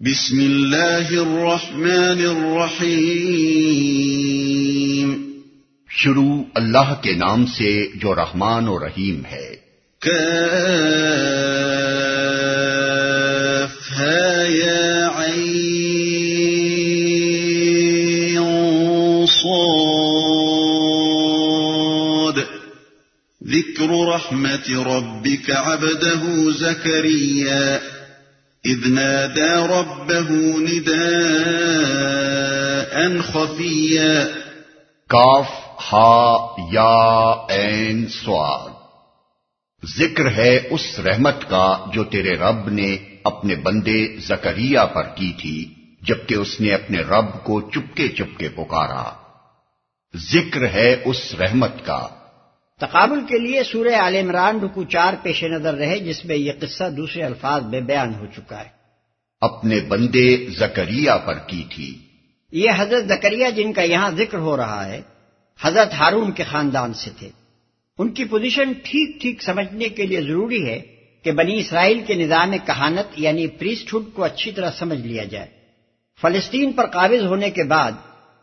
بسم اللہ الرحمن الرحیم۔ شروع اللہ کے نام سے جو رحمان و رحیم ہے۔ کاف یا عین صاد۔ ذکر رحمت ربك عبده زکریہ اذ نادى ربه نداء خفيا. کاف، ہا، یا، این سواد ذکر ہے اس رحمت کا جو تیرے رب نے اپنے بندے زکریہ پر کی تھی، جبکہ اس نے اپنے رب کو چپکے چپکے پکارا۔ ذکر ہے اس رحمت کا۔ تقابل کے لیے سورہ عال عمران رکو چار پیش نظر رہے جس میں یہ قصہ دوسرے الفاظ میں بیان ہو چکا ہے۔ اپنے بندے زکریہ پر کی تھی۔ یہ حضرت زکریہ جن کا یہاں ذکر ہو رہا ہے حضرت ہارون کے خاندان سے تھے۔ ان کی پوزیشن ٹھیک ٹھیک سمجھنے کے لیے ضروری ہے کہ بنی اسرائیل کے نظام کہانت یعنی پریسٹ کو اچھی طرح سمجھ لیا جائے۔ فلسطین پر قابض ہونے کے بعد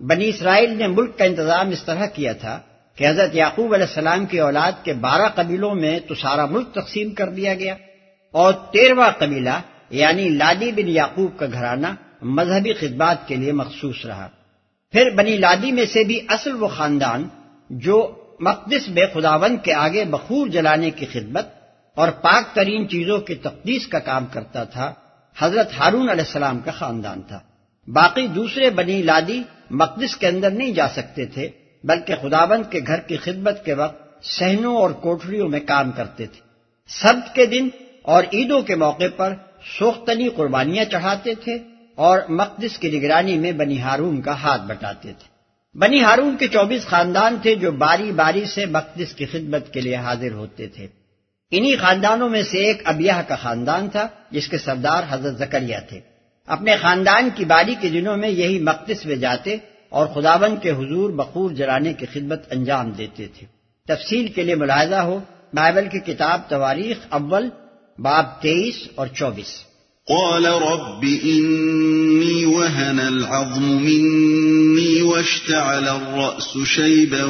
بنی اسرائیل نے ملک کا انتظام اس طرح کیا تھا کہ حضرت یعقوب علیہ السلام کی اولاد کے بارہ قبیلوں میں تو سارا ملک تقسیم کر دیا گیا۔ اور تیرواں قبیلہ یعنی لادی بن یعقوب کا گھرانہ، مذہبی خدمات کے لیے مخصوص رہا۔ پھر بنی لادی میں سے بھی اصل وہ خاندان جو مقدس بے خداون کے آگے بخور جلانے کی خدمت اور پاک ترین چیزوں کی تقدیس کا کام کرتا تھا، حضرت ہارون علیہ السلام کا خاندان تھا۔ باقی دوسرے بنی لادی مقدس کے اندر نہیں جا سکتے تھے بلکہ خداوند کے گھر کی خدمت کے وقت سہنوں اور کوٹریوں میں کام کرتے تھے۔ سبت کے دن اور عیدوں کے موقع پر سوختنی قربانیاں چڑھاتے تھے اور مقدس کی نگرانی میں بنی ہارون کا ہاتھ بٹاتے تھے۔ بنی ہارون کے چوبیس خاندان تھے جو باری باری سے مقدس کی خدمت کے لیے حاضر ہوتے تھے۔ انہی خاندانوں میں سے ایک ابیہ کا خاندان تھا، جس کے سردار حضرت زکریہ تھے۔ اپنے خاندان کی باری کے دنوں میں یہی مقدس میں جاتے اور خداون کے حضور بخور جلانے کی خدمت انجام دیتے تھے۔ تفصیل کے لیے ملاحظہ ہو، بائبل کی کتاب تواریخ اول، باب تیئیس اور چوبیس۔ قال رب إني وهن العظم مني واشتعل الرأس شيبا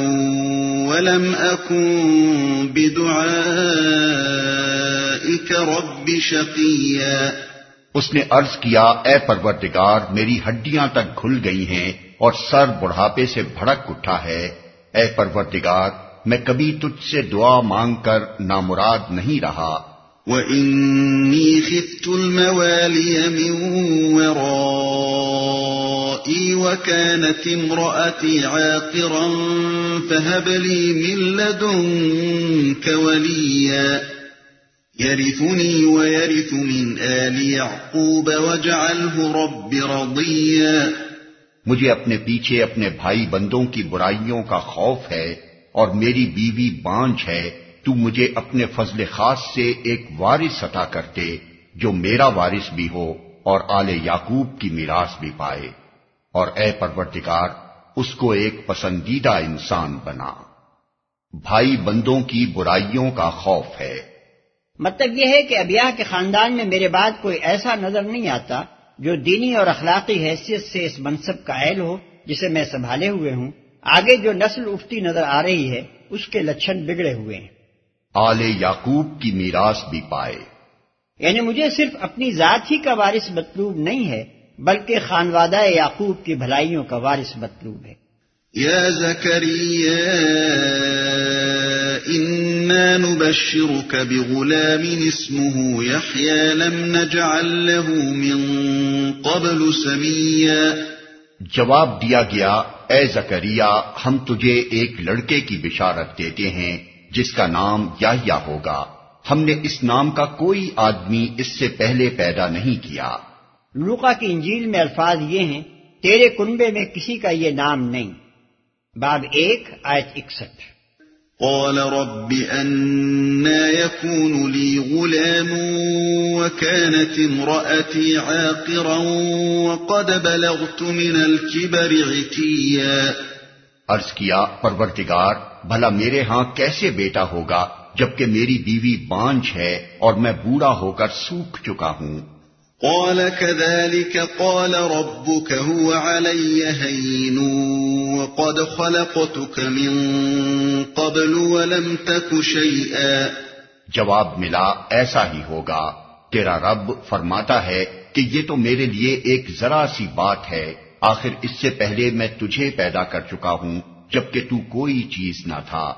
ولم أكن بدعائك رب شقيا. اس نے عرض کیا، اے پروردگار، میری ہڈیاں تک گھل گئی ہیں اور سر بڑھاپے سے بھڑک اٹھا ہے۔ اے پروردگار، میں کبھی تجھ سے دعا مانگ کر نامراد نہیں رہا۔ وَإِنِّي خِفْتُ الْمَوَالِيَ مِن وَرَائِي وَكَانَتِ امْرَأَتِي عَاقِرًا فَهَبْ لِي مِن لَّدُنكَ وَلِيًّا يَرِثُنِي وَيَرِثُ مِنْ آلِ يَعْقُوبَ وَاجْعَلْهُ رَبِّ رَضِيًّا. مجھے اپنے پیچھے اپنے بھائی بندوں کی برائیوں کا خوف ہے اور میری بیوی بانج ہے، تو مجھے اپنے فضل خاص سے ایک وارث عطا کرتے جو میرا وارث بھی ہو اور آل یعقوب کی میراث بھی پائے۔ اور اے پروردگار، اس کو ایک پسندیدہ انسان بنا۔ بھائی بندوں کی برائیوں کا خوف ہے۔ مطلب یہ ہے کہ ابیا کے خاندان میں میرے بعد کوئی ایسا نظر نہیں آتا جو دینی اور اخلاقی حیثیت سے اس منصب کا اہل ہو جسے میں سنبھالے ہوئے ہوں۔ آگے جو نسل اٹھتی نظر آ رہی ہے اس کے لچھن بگڑے ہوئے ہیں۔ آل یعقوب کی میراث بھی پائے۔ یعنی مجھے صرف اپنی ذات ہی کا وارث مطلوب نہیں ہے بلکہ خانوادہ یعقوب کی بھلائیوں کا وارث مطلوب ہے۔ یا زکریہ إنا نبشرك بغلام اسمه يحيى لم نجعل له من قبل سميا. جواب دیا گیا اے زکریہ ہم تجھے ایک لڑکے کی بشارت دیتے ہیں جس کا نام یاہیا ہوگا۔ ہم نے اس نام کا کوئی آدمی اس سے پہلے پیدا نہیں کیا۔ لوکا کی انجیل میں الفاظ یہ ہیں تیرے کنبے میں کسی کا یہ نام نہیں۔ باب ایک آیت اکسٹھ۔ قال رب أنا يكون لي غلام وكانت امرأتي عاقرا وقد بلغت من الكبر عتيا۔ عرض کیا پروردگار بھلا میرے ہاں کیسے بیٹا ہوگا جبکہ میری بیوی بانج ہے اور میں بوڑھا ہو کر سوکھ چکا ہوں؟ قال كذلك قال ربك هو علي هين وقد خلقتك من قبل ولم تك شيئا جواب ملا ایسا ہی ہوگا۔ تیرا رب فرماتا ہے کہ یہ تو میرے لیے ایک ذرا سی بات ہے۔ آخر اس سے پہلے میں تجھے پیدا کر چکا ہوں جبکہ تو کوئی چیز نہ تھا۔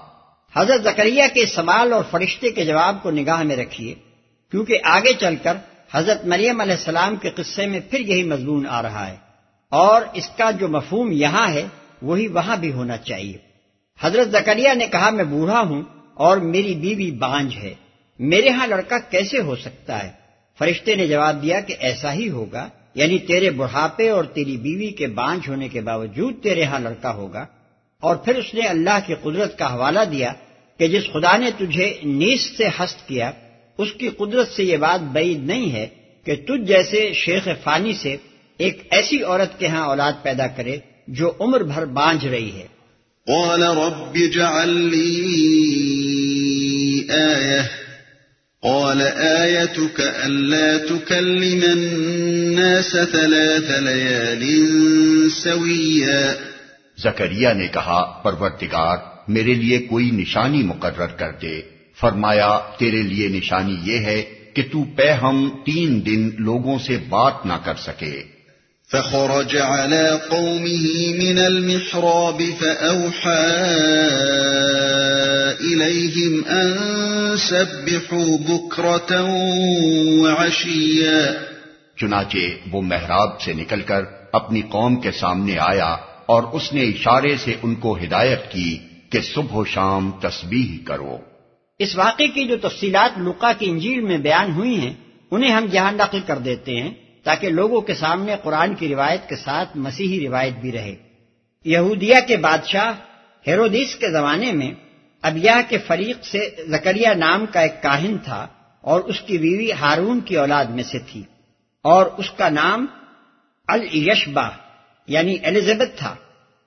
حضرت زکریہ کے سوال اور فرشتے کے جواب کو نگاہ میں رکھیے کیونکہ آگے چل کر حضرت مریم علیہ السلام کے قصے میں پھر یہی مضمون آ رہا ہے اور اس کا جو مفہوم یہاں ہے، وہی وہاں بھی ہونا چاہیے۔ حضرت زکریہ نے کہا، میں بوڑھا ہوں اور میری بیوی بانج ہے۔ میرے ہاں لڑکا کیسے ہو سکتا ہے؟ فرشتے نے جواب دیا کہ، ایسا ہی ہوگا۔ یعنی تیرے بڑھاپے اور تیری بیوی کے بانج ہونے کے باوجود تیرے ہاں لڑکا ہوگا۔ اور پھر اس نے اللہ کی قدرت کا حوالہ دیا کہ جس خدا نے تجھے نیس سے ہست کیا اس کی قدرت سے یہ بات بعید نہیں ہے کہ تجھ جیسے شیخ فانی سے ایک ایسی عورت کے ہاں اولاد پیدا کرے جو عمر بھر بانج رہی ہے۔ قال رب جعل لي آية۔ قال آيتك ألا تكلم الناس ثلاث ليال سويا۔ زکریا نے کہا پرورتگار میرے لیے کوئی نشانی مقرر کر دے۔ فرمایا تیرے لیے نشانی یہ ہے کہ تو پہ ہم تین دن لوگوں سے بات نہ کر سکے۔ فخرج على قومه من المحراب فأوحى إليهم أن سبحوا بكرة وعشيا۔ چنانچہ وہ محراب سے نکل کر اپنی قوم کے سامنے آیا اور اس نے اشارے سے ان کو ہدایت کی کہ صبح و شام تسبیح کرو۔ اس واقعے کی جو تفصیلات لقا کی انجیل میں بیان ہوئی ہیں، انہیں ہم جہاں نقل کر دیتے ہیں تاکہ لوگوں کے سامنے قرآن کی روایت کے ساتھ مسیحی روایت بھی رہے۔ یہودیہ کے بادشاہ ہیرودیس کے زمانے میں ابیا کے فریق سے زکریہ نام کا ایک کاہن تھا اور اس کی بیوی ہارون کی اولاد میں سے تھی اور اس کا نام الیشبا یعنی الزبت تھا۔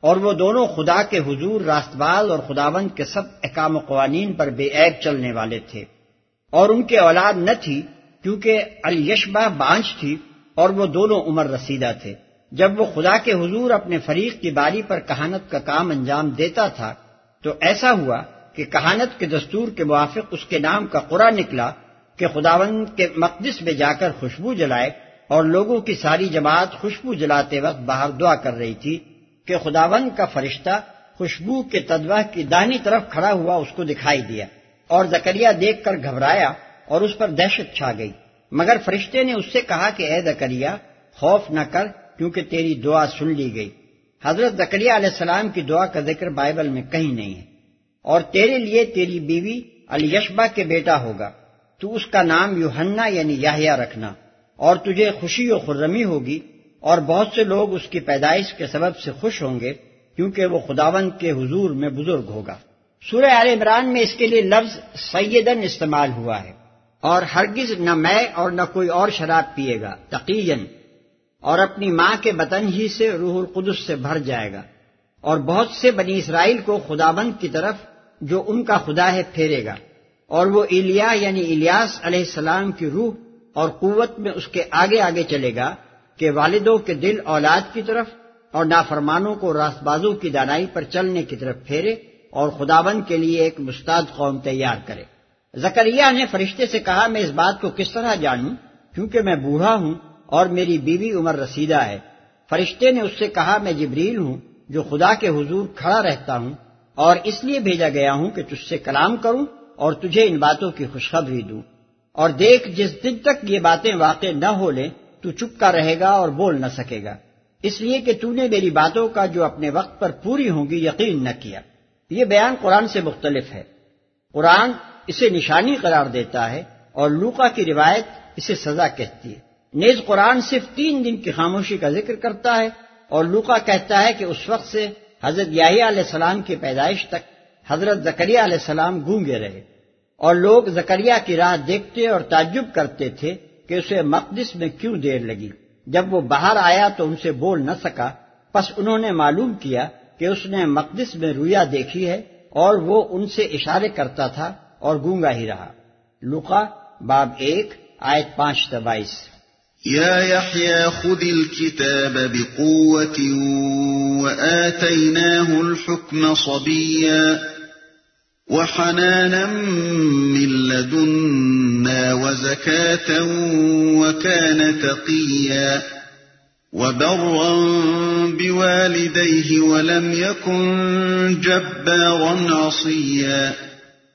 اور وہ دونوں خدا کے حضور راستبال اور خداوند کے سب احکام و قوانین پر بے عیب چلنے والے تھے۔ اور ان کے اولاد نہ تھی، کیونکہ الیشبا بانچ تھی اور وہ دونوں عمر رسیدہ تھے۔ جب وہ خدا کے حضور اپنے فریق کی باری پر کہانت کا کام انجام دیتا تھا، تو ایسا ہوا کہ کہانت کے دستور کے موافق اس کے نام کا قرآن نکلا کہ خداوند کے مقدس میں جا کر خوشبو جلائے اور لوگوں کی ساری جماعت خوشبو جلاتے وقت باہر دعا کر رہی تھی۔ کہ خداون کا فرشتہ خوشبو کے تدوہ کی دانی طرف کھڑا ہوا اس کو دکھائی دیا اور زکریا دیکھ کر گھبرایا اور اس پر دہشت چھا گئی۔ مگر فرشتے نے اس سے کہا کہ اے زکریا، خوف نہ کر کیونکہ تیری دعا سن لی گئی۔ حضرت زکریہ علیہ السلام کی دعا کا ذکر بائبل میں کہیں نہیں ہے۔ اور تیرے لیے تیری بیوی الیشبا کے بیٹا ہوگا۔ تو اس کا نام یوہنا یعنی یاہیا رکھنا۔ اور تجھے خوشی و خرمی ہوگی۔ اور بہت سے لوگ اس کی پیدائش کے سبب سے خوش ہوں گے کیونکہ وہ خداون کے حضور میں بزرگ ہوگا۔ سورہ عال عمران میں اس کے لیے لفظ سیدن استعمال ہوا ہے اور ہرگز نہ میں اور نہ کوئی اور شراب پیے گا تقین اور اپنی ماں کے بطن ہی سے روح القدس سے بھر جائے گا۔ اور بہت سے بنی اسرائیل کو خدابند کی طرف جو ان کا خدا ہے پھیرے گا۔ اور وہ ایلیا یعنی الیاس علیہ السلام کی روح اور قوت میں اس کے آگے آگے چلے گا۔ کہ والدوں کے دل اولاد کی طرف اور نافرمانوں کو راست بازوں کی دانائی پر چلنے کی طرف پھیرے اور خداون کے لیے ایک مستعد قوم تیار کرے۔ زکریہ نے فرشتے سے کہا، میں اس بات کو کس طرح جانوں؟ کیونکہ میں بوڑھا ہوں اور میری بیوی عمر رسیدہ ہے۔ فرشتے نے اس سے کہا، میں جبریل ہوں جو خدا کے حضور کھڑا رہتا ہوں اور اس لیے بھیجا گیا ہوں کہ تجھ سے کلام کروں اور تجھے ان باتوں کی خوشخبری دوں۔ اور دیکھ، جس دن تک یہ باتیں واقع نہ ہو لیں تو چپ کا رہے گا اور بول نہ سکے گا۔ اس لیے کہ تو نے میری باتوں کا جو اپنے وقت پر پوری ہوں گی یقین نہ کیا۔ یہ بیان قرآن سے مختلف ہے۔ قرآن اسے نشانی قرار دیتا ہے اور لوکا کی روایت اسے سزا کہتی ہے۔ نیز قرآن صرف تین دن کی خاموشی کا ذکر کرتا ہے اور لوکا کہتا ہے کہ اس وقت سے حضرت یاہی علیہ السلام کی پیدائش تک حضرت زکریہ علیہ السلام گونگے رہے اور لوگ زکریہ کی راہ دیکھتے اور تعجب کرتے تھے کہ اسے مقدس میں کیوں دیر لگی؟ جب وہ باہر آیا تو ان سے بول نہ سکا۔ پس انہوں نے معلوم کیا کہ اس نے مقدس میں رویا دیکھی ہے اور وہ ان سے اشارے کرتا تھا اور گونگا ہی رہا۔ لکا باب ایک، آیت پانچ بائیس۔ يا يحيى خذ الكتاب بقوة وآتيناه الحكم صبيا وحنانا من لدنا وزكاة وكان تقيا وبرا بوالديه ولم يكن جبارا عصيا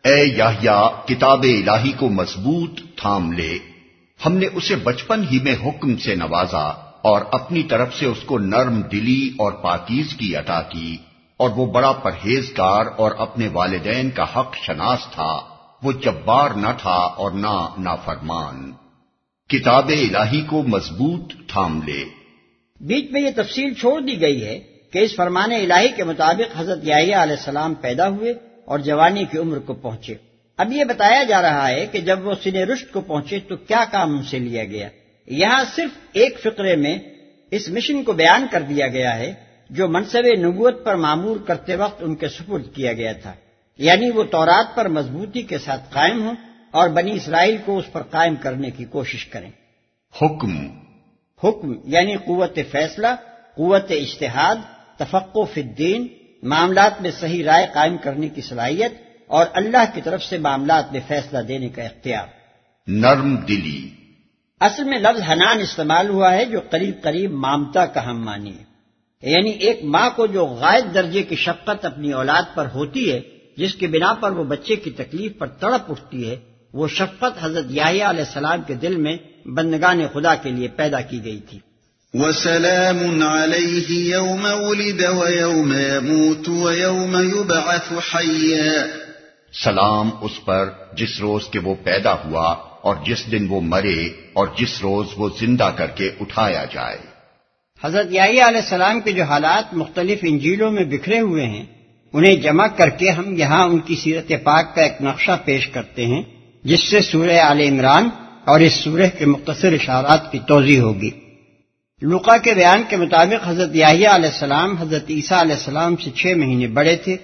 اے یاہیا کتاب الہی کو مضبوط تھام لے۔ ہم نے اسے بچپن ہی میں حکم سے نوازا اور اپنی طرف سے اس کو نرم دلی اور پاکیز کی عطا کی۔ اور وہ بڑا پرہیزگار اور اپنے والدین کا حق شناس تھا، وہ جبار نہ تھا اور نہ نافرمان۔ کتاب الہی کو مضبوط تھام لے۔ بیچ میں یہ تفصیل چھوڑ دی گئی ہے کہ اس فرمان الہی کے مطابق حضرت یاہیا علیہ السلام پیدا ہوئے اور جوانی کی عمر کو پہنچے۔ اب یہ بتایا جا رہا ہے کہ جب وہ سن رشت کو پہنچے تو کیا کام ان سے لیا گیا۔ یہاں صرف ایک فقرے میں اس مشن کو بیان کر دیا گیا ہے جو منصب نبوت پر معمور کرتے وقت ان کے سپرد کیا گیا تھا۔ یعنی وہ تورات پر مضبوطی کے ساتھ قائم ہوں اور بنی اسرائیل کو اس پر قائم کرنے کی کوشش کریں۔ حکم۔ حکم یعنی قوت فیصلہ قوت اشتہاد تفقو فی الدین معاملات میں صحیح رائے قائم کرنے کی صلاحیت اور اللہ کی طرف سے معاملات میں فیصلہ دینے کا اختیار۔ نرم دلی۔ اصل میں لفظ حنان استعمال ہوا ہے جو قریب قریب مامتا کا ہم مانی ہے یعنی ایک ماں کو جو غائب درجے کی شفقت اپنی اولاد پر ہوتی ہے جس کی بنا پر وہ بچے کی تکلیف پر تڑپ اٹھتی ہے وہ شفقت حضرت یاہیا علیہ السلام کے دل میں بندگان خدا کے لیے پیدا کی گئی تھی۔ وسلام عليه يوم ولد ويوم يموت ويوم يبعث حيا سلام اس پر جس روز کے وہ پیدا ہوا اور جس دن وہ مرے اور جس روز وہ زندہ کر کے اٹھایا جائے۔ حضرت یاہی علیہ السلام کے جو حالات مختلف انجیلوں میں بکھرے ہوئے ہیں، انہیں جمع کر کے ہم یہاں ان کی سیرت پاک کا ایک نقشہ پیش کرتے ہیں، جس سے سورہ عال عمران اور اس سورہ کے مختصر اشارات کی توضیع ہوگی۔ لقا کے بیان کے مطابق حضرت یاہیا علیہ السلام، حضرت عیسیٰ علیہ السلام سے چھ مہینے بڑے تھے۔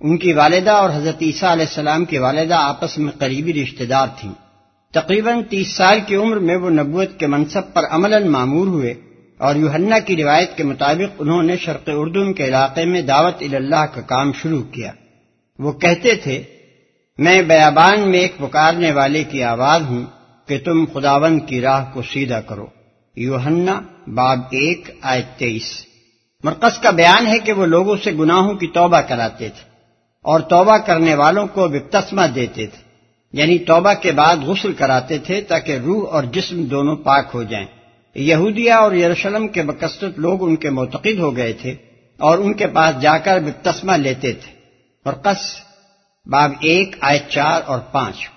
ان کی والدہ اور حضرت عیسیٰ علیہ السلام کی والدہ آپس میں قریبی رشتہ دار تھیں۔ تقریباً تیس سال کی عمر میں وہ نبوت کے منصب پر عمل معمور ہوئے۔ اور یوہنا کی روایت کے مطابق انہوں نے شرق اردن کے علاقے میں دعوت اللہ کا کام شروع کیا۔ وہ کہتے تھے، میں بیابان میں ایک پکارنے والے کی آواز ہوں کہ تم خداون کی راہ کو سیدھا کرو۔ یوہنا باب ایک آئے تیئیس۔ مرکز کا بیان ہے کہ وہ لوگوں سے گناہوں کی توبہ کراتے تھے اور توبہ کرنے والوں کو بپتسمہ دیتے تھے یعنی توبہ کے بعد غسل کراتے تھے تاکہ روح اور جسم دونوں پاک ہو جائیں۔ یہودیہ اور یروشلم کے بکثرت لوگ ان کے معتقد ہو گئے تھے اور ان کے پاس جا کر بپتسمہ لیتے تھے۔ اور قص، باب ایک آئے چار اور پانچ۔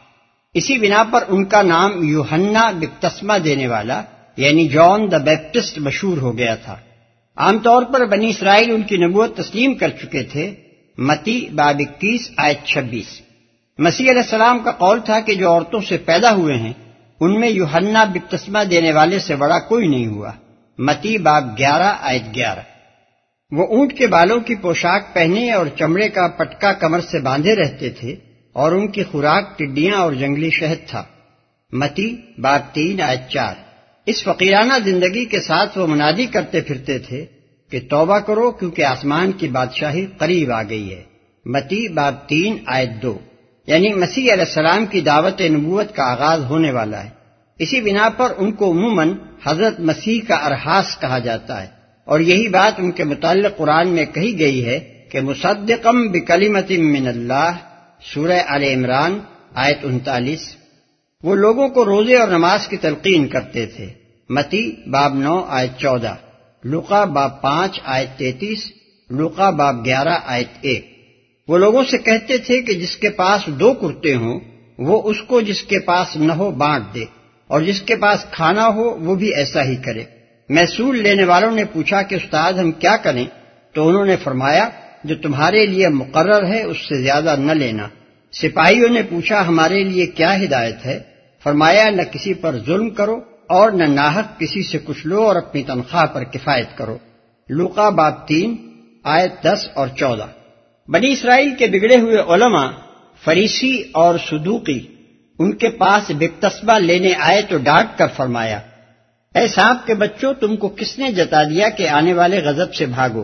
اسی بنا پر ان کا نام یوہنا بپتسمہ دینے والا یعنی جان دا بیپٹسٹ مشہور ہو گیا تھا۔ عام طور پر بنی اسرائیل ان کی نبوت تسلیم کر چکے تھے۔ متی، باب اکیس، آیت چھبیس۔ مسیح علیہ السلام کا قول تھا کہ جو عورتوں سے پیدا ہوئے ہیں ان میں یوہنا بپتسمہ دینے والے سے بڑا کوئی نہیں ہوا۔ متی باب گیارہ آیت گیارہ۔ وہ اونٹ کے بالوں کی پوشاک پہنے اور چمڑے کا پٹکا کمر سے باندھے رہتے تھے اور ان کی خوراک ٹڈیاں اور جنگلی شہد تھا۔ متی باب تین آیت چار۔ اس فقیرانہ زندگی کے ساتھ وہ منادی کرتے پھرتے تھے کہ توبہ کرو کیونکہ آسمان کی بادشاہی قریب آ گئی ہے۔ متی باب تین آیت دو۔ یعنی مسیح علیہ السلام کی دعوت نبوت کا آغاز ہونے والا ہے۔ اسی بنا پر ان کو عموماً حضرت مسیح کا ارحاس کہا جاتا ہے۔ اور یہی بات ان کے متعلق قرآن میں کہی گئی ہے کہ مصدقم بکلیمت من اللہ، سورہ عال عمران، آیت انتالیس۔ وہ لوگوں کو روزے اور نماز کی تلقین کرتے تھے۔ متی، باب نو، آیت چودہ۔ لوکا باب پانچ، آیت تینتیس۔ لوکا باب گیارہ، آیت ایک۔ وہ لوگوں سے کہتے تھے کہ جس کے پاس دو کرتے ہوں، وہ اس کو جس کے پاس نہ ہو بانٹ دے، اور جس کے پاس کھانا ہو، وہ بھی ایسا ہی کرے۔ محصول لینے والوں نے پوچھا کہ استاد، ہم کیا کریں؟ تو انہوں نے فرمایا، جو تمہارے لیے مقرر ہے، اس سے زیادہ نہ لینا۔ سپاہیوں نے پوچھا، ہمارے لیے کیا ہدایت ہے؟ فرمایا، نہ کسی پر ظلم کرو، اور نہ ناحق کسی سے کچھ لو، اور اپنی تنخواہ پر کفایت کرو۔ لوکا باب تین، آیت دس اور چودہ۔ بنی اسرائیل کے بگڑے ہوئے علماء، فریسی اور سدوقی ان کے پاس بکتسبہ لینے آئے تو ڈانٹ کر فرمایا، اے سانپ کے بچوں، تم کو کس نے جتا دیا کہ آنے والے غضب سے بھاگو؟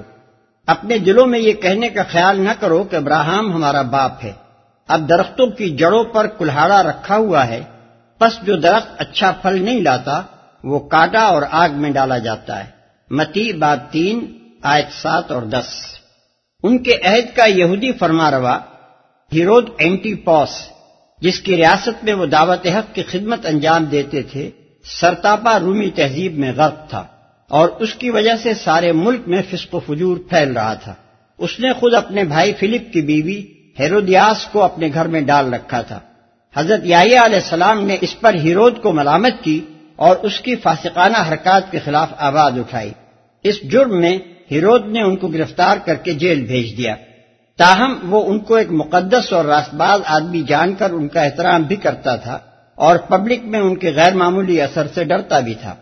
اپنے دلوں میں یہ کہنے کا خیال نہ کرو کہ ابراہم ہمارا باپ ہے۔ اب درختوں کی جڑوں پر کلہاڑا رکھا ہوا ہے، پس جو درخت اچھا پھل نہیں لاتا، وہ کاٹا اور آگ میں ڈالا جاتا ہے۔ متی باب تین، آیت سات اور دس۔ ان کے عہد کا یہودی فرما روا، ہیرود اینٹی پوس جس کی ریاست میں وہ دعوت حق کی خدمت انجام دیتے تھے، سرتاپا رومی تہذیب میں غرق تھا اور اس کی وجہ سے سارے ملک میں فسق و فجور پھیل رہا تھا۔ اس نے خود اپنے بھائی فلپ کی بیوی ہیرودیاس کو اپنے گھر میں ڈال رکھا تھا۔ حضرت یاہی علیہ السلام نے اس پر ہیرود کو ملامت کی اور اس کی فاسقانہ حرکات کے خلاف آواز اٹھائی۔ اس جرم میں ہیرود نے ان کو گرفتار کر کے جیل بھیج دیا۔ تاہم، وہ ان کو ایک مقدس اور راست باز آدمی جان کر ان کا احترام بھی کرتا تھا اور پبلک میں ان کے غیر معمولی اثر سے ڈرتا بھی تھا۔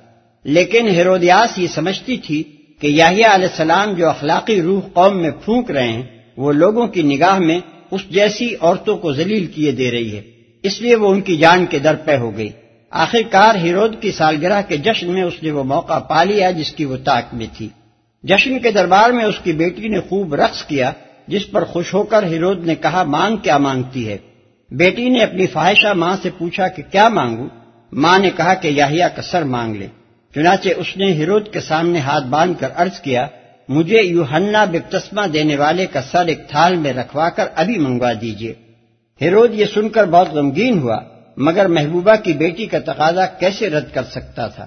لیکن ہیرودیاس یہ سمجھتی تھی کہ یاہیا علیہ السلام جو اخلاقی روح قوم میں پھونک رہے ہیں، وہ لوگوں کی نگاہ میں اس جیسی عورتوں کو ذلیل کیے دے رہی ہے۔ اس لیے وہ ان کی جان کے در پہ ہو گئی۔ آخر کار ہیرود کی سالگرہ کے جشن میں اس نے وہ موقع پا لیا جس کی وہ تاک میں تھی۔ جشن کے دربار میں اس کی بیٹی نے خوب رقص کیا، جس پر خوش ہو کر ہیرود نے کہا مانگ کیا مانگتی ہے؟ بیٹی نے اپنی فواہشہ ماں سے پوچھا کہ، کیا مانگوں؟ ماں نے کہا کہ یاہیا کا سر مانگ لے۔ چنانچہ اس نے ہیرود کے سامنے ہاتھ باندھ کر عرض کیا، مجھے یوہنا بپتسمہ دینے والے کا سر ایک تھال میں رکھوا کر ابھی منگوا دیجیے ہیرود یہ سن کر بہت غمگین ہوا، مگر محبوبہ کی بیٹی کا تقاضا کیسے رد کر سکتا تھا؟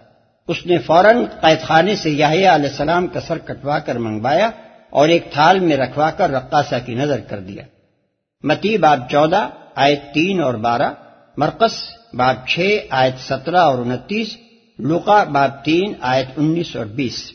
اس نے فوراً قید خانے سے یاہیا علیہ السلام کا سر کٹوا کر منگوایا اور ایک تھال میں رکھوا کر رقاصہ کی نظر کر دیا۔ متی باب چودہ، آیت تین اور بارہ مرکز باب چھ، آیت سترہ اور انتیس لوکا باب تین، آیت انیس اور بیس۔